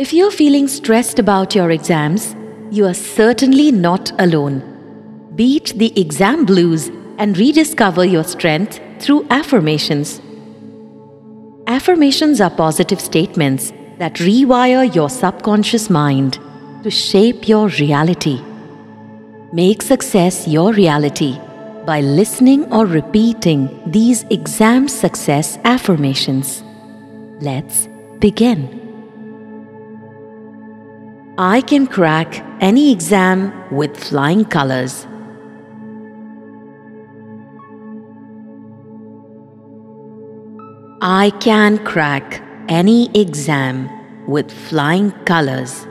If you're feeling stressed about your exams, you are certainly not alone. Beat the exam blues and rediscover your strength through affirmations. Affirmations are positive statements that rewire your subconscious mind to shape your reality. Make success your reality by listening or repeating these exam success affirmations. Let's begin. I can crack any exam with flying colors. I can crack any exam with flying colors.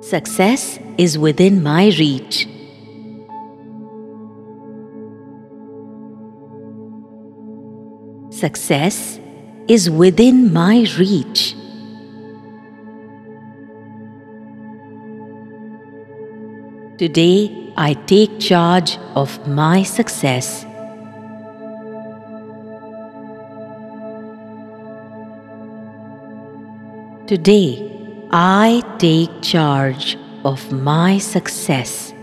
Success is within my reach. Success is within my reach. Today, I take charge of my success. Today, I take charge of my success.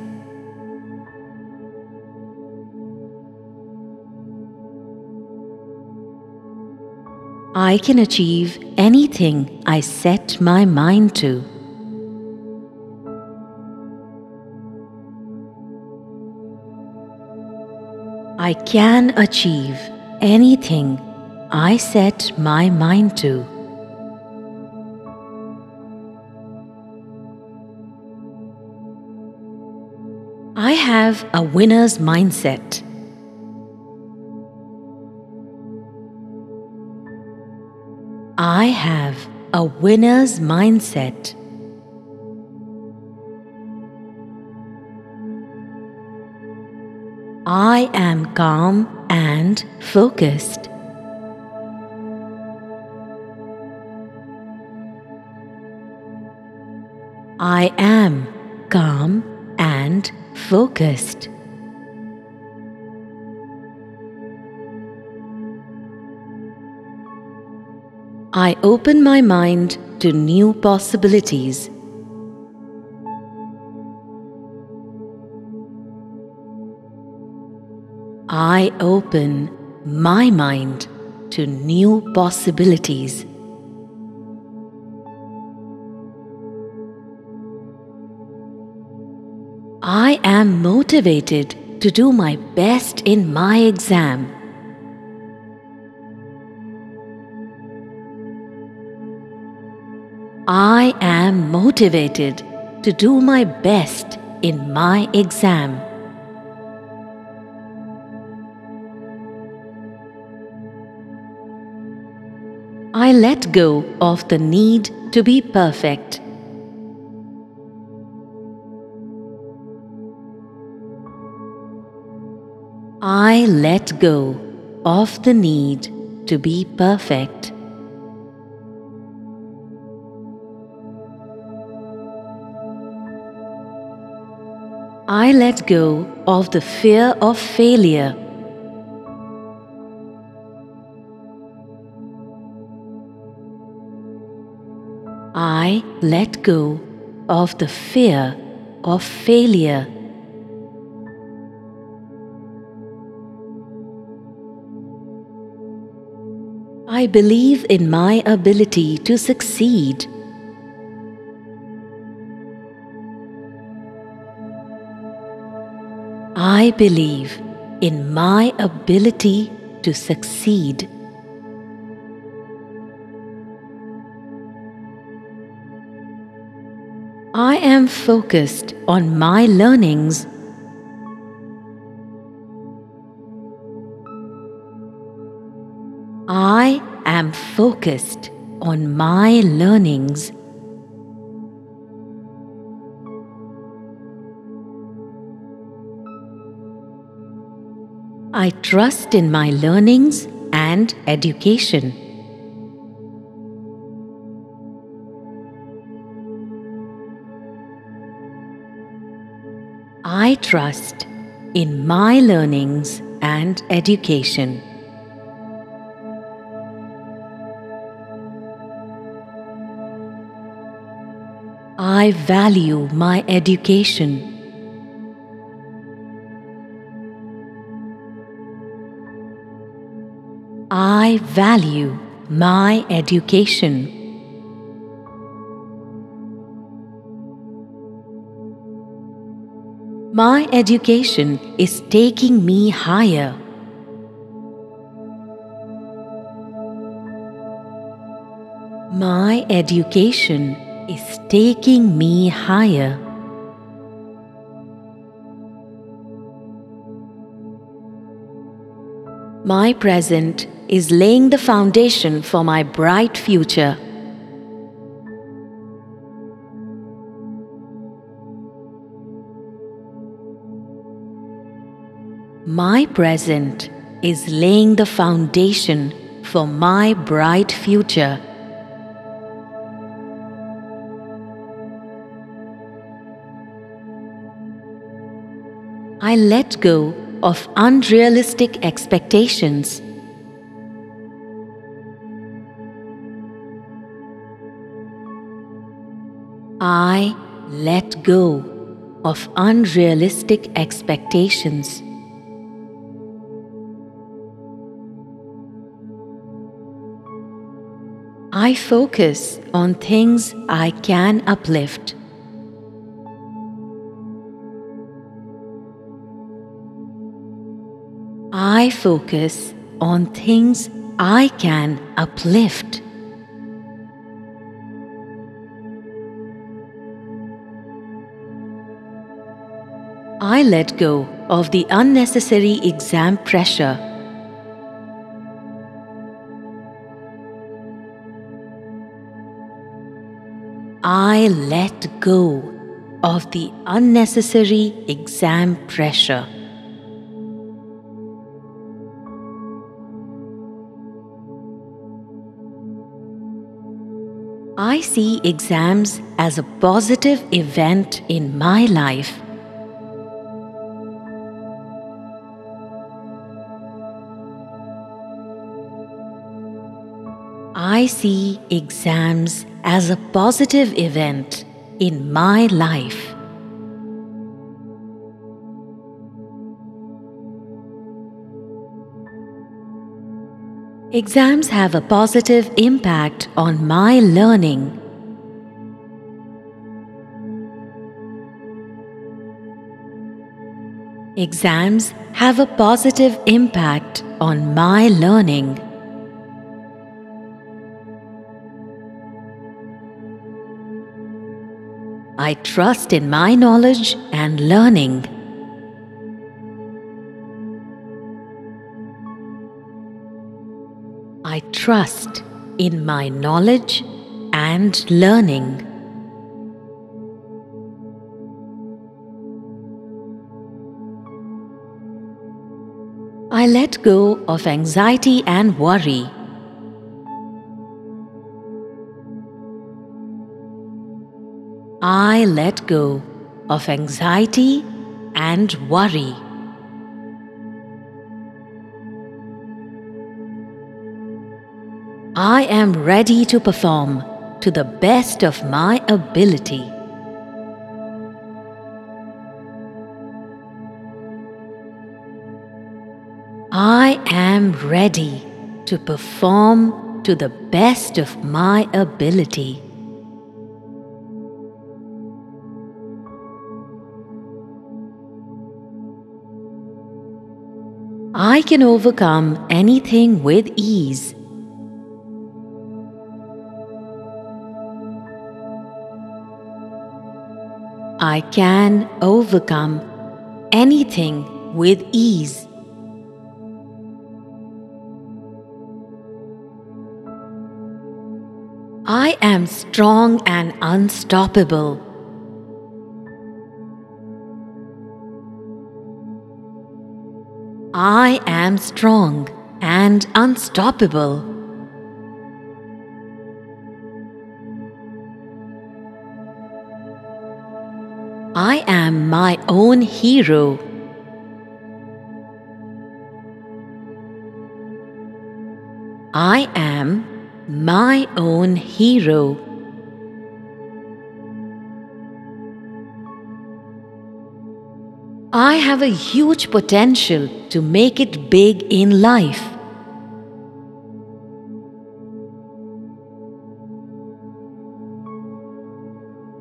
I can achieve anything I set my mind to. I can achieve anything I set my mind to. I have a winner's mindset. I have a winner's mindset. I am calm and focused. I am calm and focused. I open my mind to new possibilities. I open my mind to new possibilities. I am motivated to do my best in my exam. I am motivated to do my best in my exam. I let go of the need to be perfect. I let go of the need to be perfect. I let go of the fear of failure. I let go of the fear of failure. I believe in my ability to succeed. I believe in my ability to succeed. I am focused on my learnings. I am focused on my learnings. I trust in my learnings and education. I trust in my learnings and education. I value my education. I value my education. My education is taking me higher. My education is taking me higher. My present is laying the foundation for my bright future. My present is laying the foundation for my bright future. I let go of unrealistic expectations. I let go of unrealistic expectations. I focus on things I can uplift. I focus on things I can uplift. I let go of the unnecessary exam pressure. I let go of the unnecessary exam pressure. I see exams as a positive event in my life. I see exams as a positive event in my life. Exams have a positive impact on my learning. Exams have a positive impact on my learning. I trust in my knowledge and learning. I trust in my knowledge and learning. I let go of anxiety and worry. I let go of anxiety and worry. I am ready to perform to the best of my ability. I am ready to perform to the best of my ability. I can overcome anything with ease. I can overcome anything with ease. I am strong and unstoppable. I am strong and unstoppable. I am my own hero. I am my own hero. I have a huge potential to make it big in life.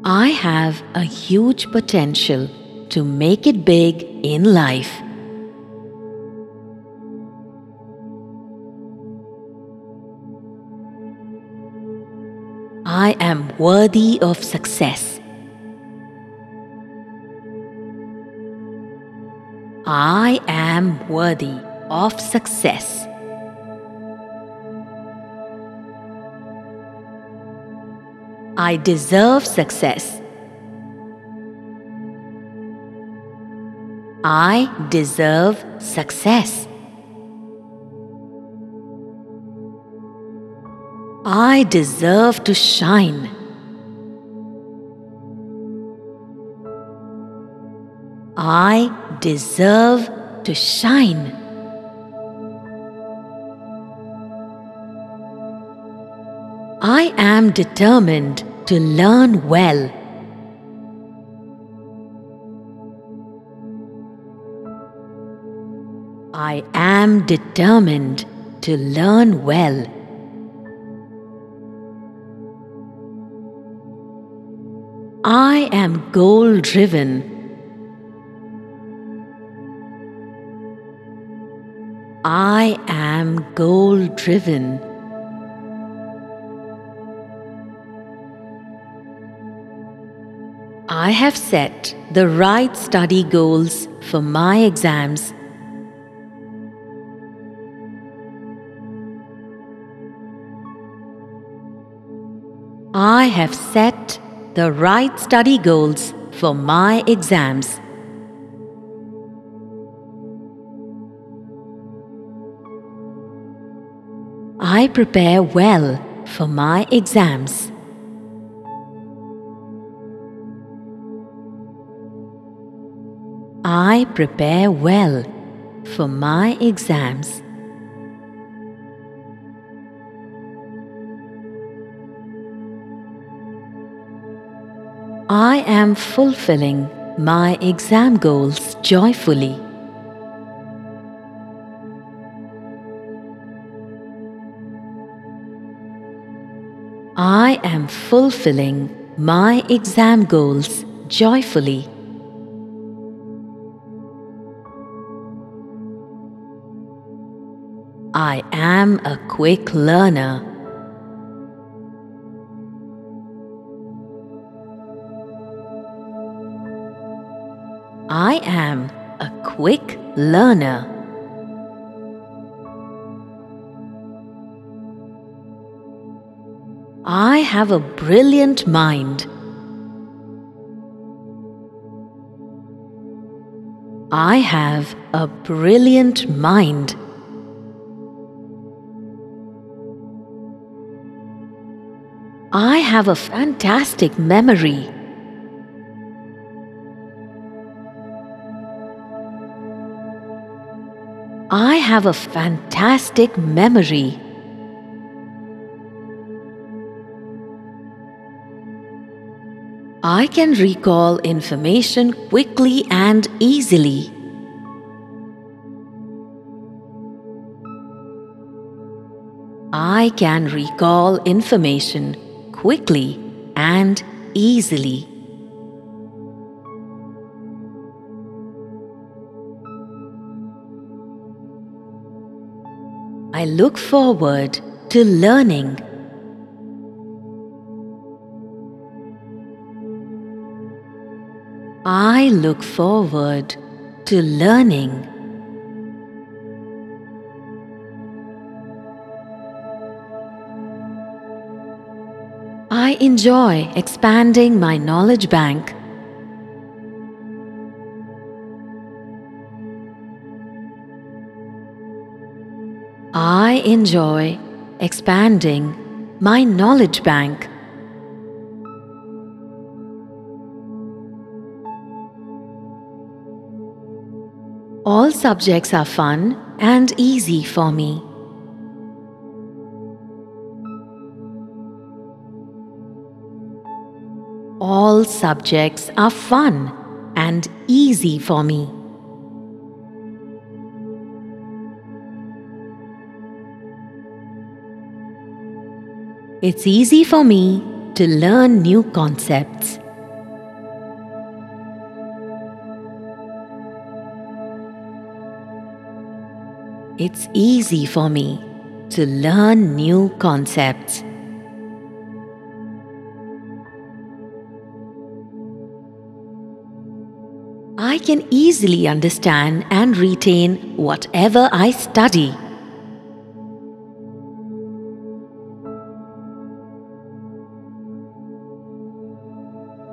I have a huge potential to make it big in life. I am worthy of success. I am worthy of success. I deserve success. I deserve success. I deserve to shine. I deserve to shine. I am determined to learn well. I am determined to learn well. I am goal driven. Am goal driven. I have set the right study goals for my exams. I have set the right study goals for my exams. I prepare well for my exams. I prepare well for my exams. I am fulfilling my exam goals joyfully. I am fulfilling my exam goals joyfully. I am a quick learner. I am a quick learner. Have a brilliant mind. I have a brilliant mind. I have a fantastic memory. I have a fantastic memory. I can recall information quickly and easily. I can recall information quickly and easily. I look forward to learning. I look forward to learning. I enjoy expanding my knowledge bank. I enjoy expanding my knowledge bank. subjects are fun and easy for me. All subjects are fun and easy for me. It's easy for me to learn new concepts. It's easy for me to learn new concepts. I can easily understand and retain whatever I study.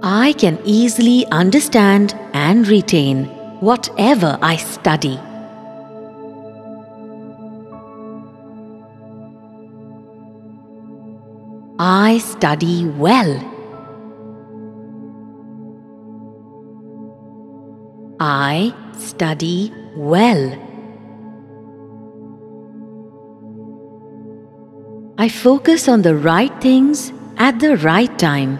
I can easily understand and retain whatever I study. I study well. I study well. I focus on the right things at the right time.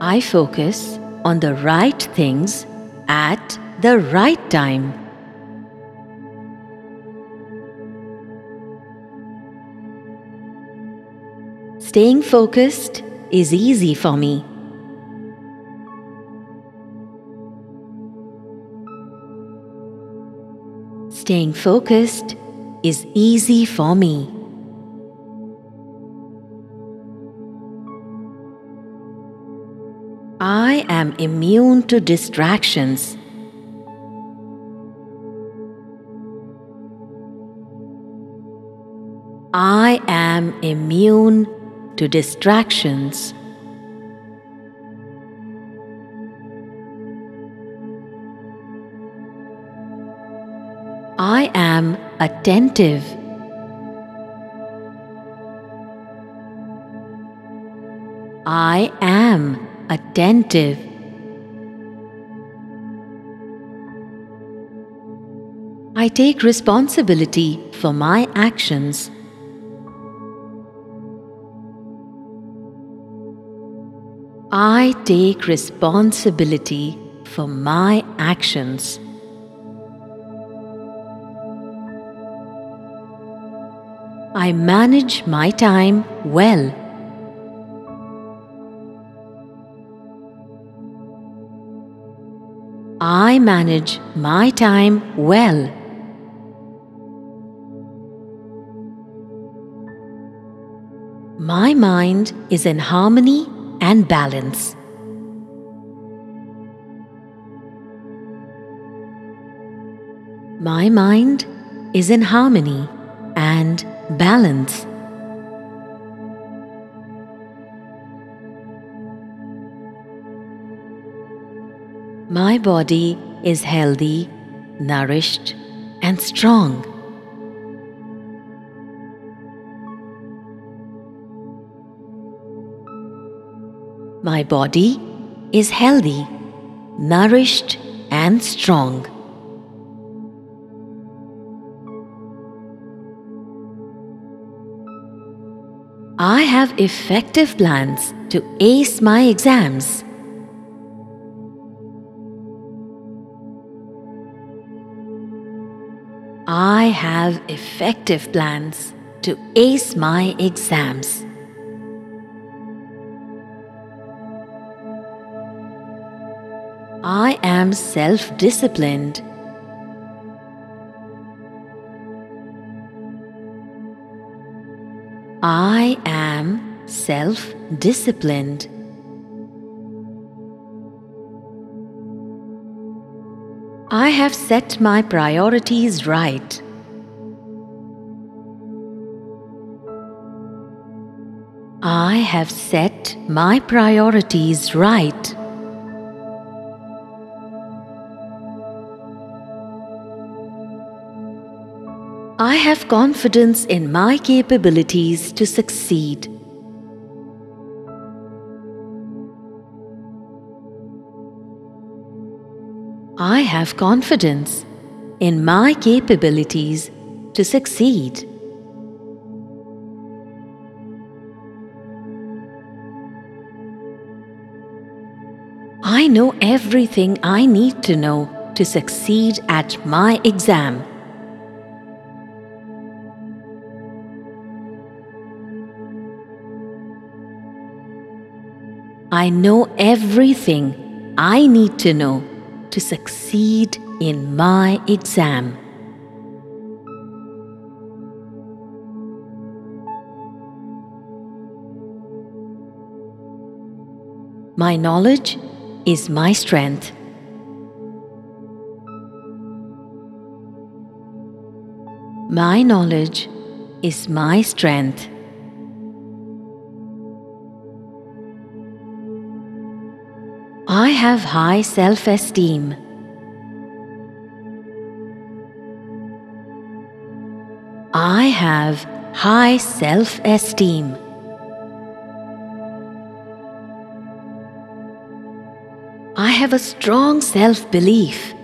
I focus on the right things at the right time. Staying focused is easy for me. Staying focused is easy for me. I am immune to distractions. I am immune to distractions. I am attentive. I am attentive. I take responsibility for my actions. I take responsibility for my actions. I manage my time well. I manage my time well. My mind is in harmony and balance. My mind is in harmony and balance. My body is healthy, nourished, and strong. My body is healthy, nourished, and strong. I have effective plans to ace my exams. I have effective plans to ace my exams. I am self disciplined. I am self disciplined. I have set my priorities right. I have set my priorities right. Have confidence in my capabilities to succeed. I have confidence in my capabilities to succeed. I know everything I need to know to succeed at my exam. I know everything I need to know to succeed in my exam. My knowledge is my strength. My knowledge is my strength. Have high self esteem. I have high self esteem. I have a strong self belief.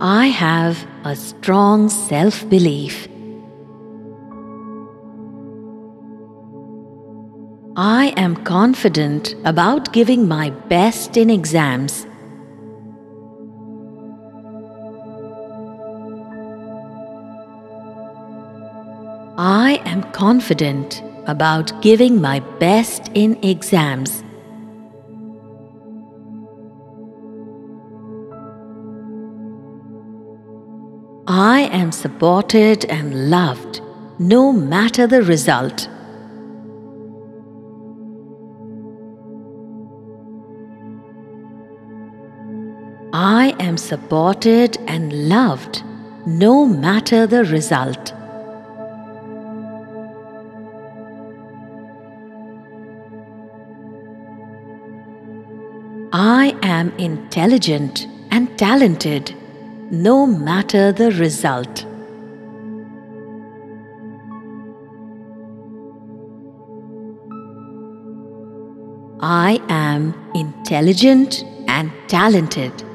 I have a strong self belief. I am confident about giving my best in exams. I am confident about giving my best in exams. I am supported and loved no matter the result. Am supported and loved no matter the result. I am intelligent and talented no matter the result. I am intelligent and talented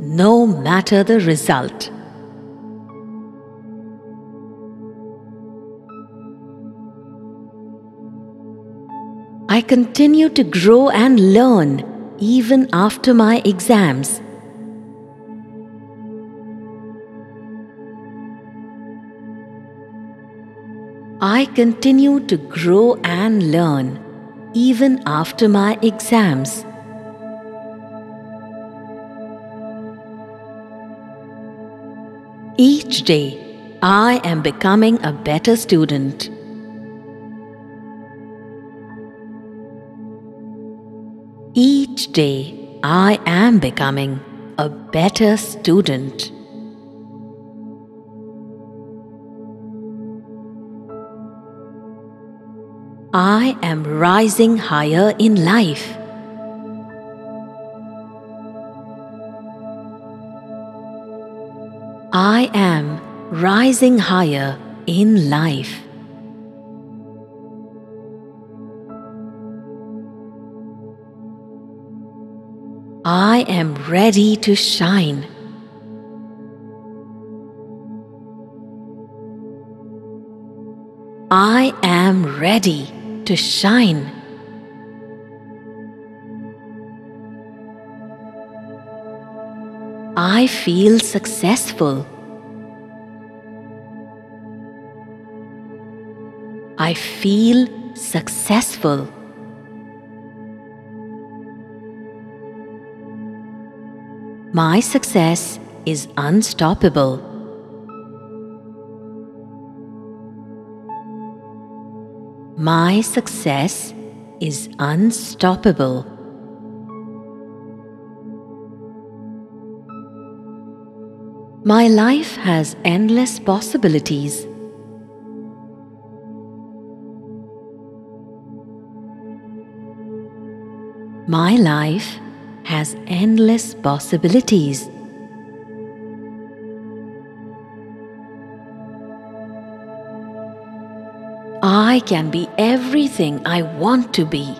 no matter the result. I continue to grow and learn even after my exams. I continue to grow and learn even after my exams. Each day, I am becoming a better student. Each day, I am becoming a better student. I am rising higher in life. I am rising higher in life. I am ready to shine. I am ready to shine. I feel successful. I feel successful. My success is unstoppable. My success is unstoppable. My life has endless possibilities. My life has endless possibilities. I can be everything I want to be.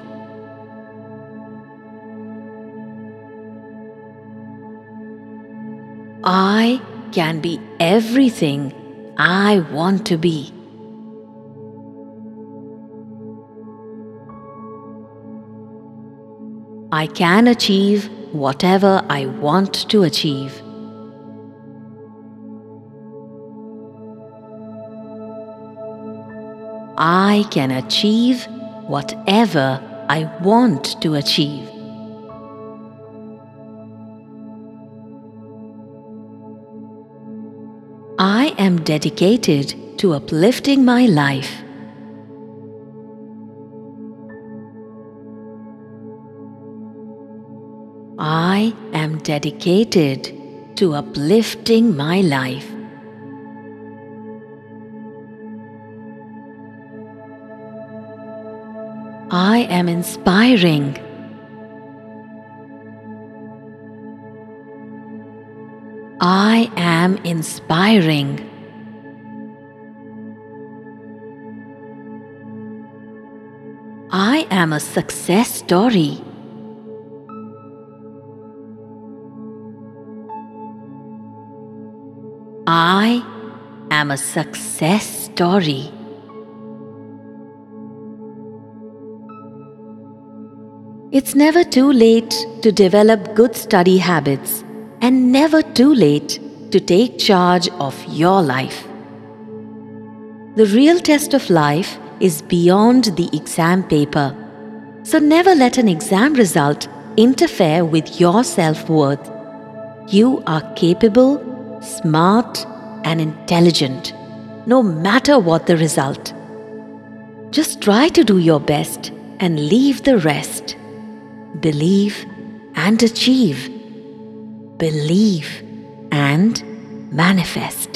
I can be everything I want to be. I can achieve whatever I want to achieve. I can achieve whatever I want to achieve. I am dedicated to uplifting my life. I am dedicated to uplifting my life. I am inspiring. I am inspiring. I am a success story. I am a success story. It's never too late to develop good study habits and never too late to take charge of your life. The real test of life is beyond the exam paper. So never let an exam result interfere with your self worth. You are capable, smart, and intelligent, no matter what the result. Just try to do your best and leave the rest believe and achieve, believe and manifest.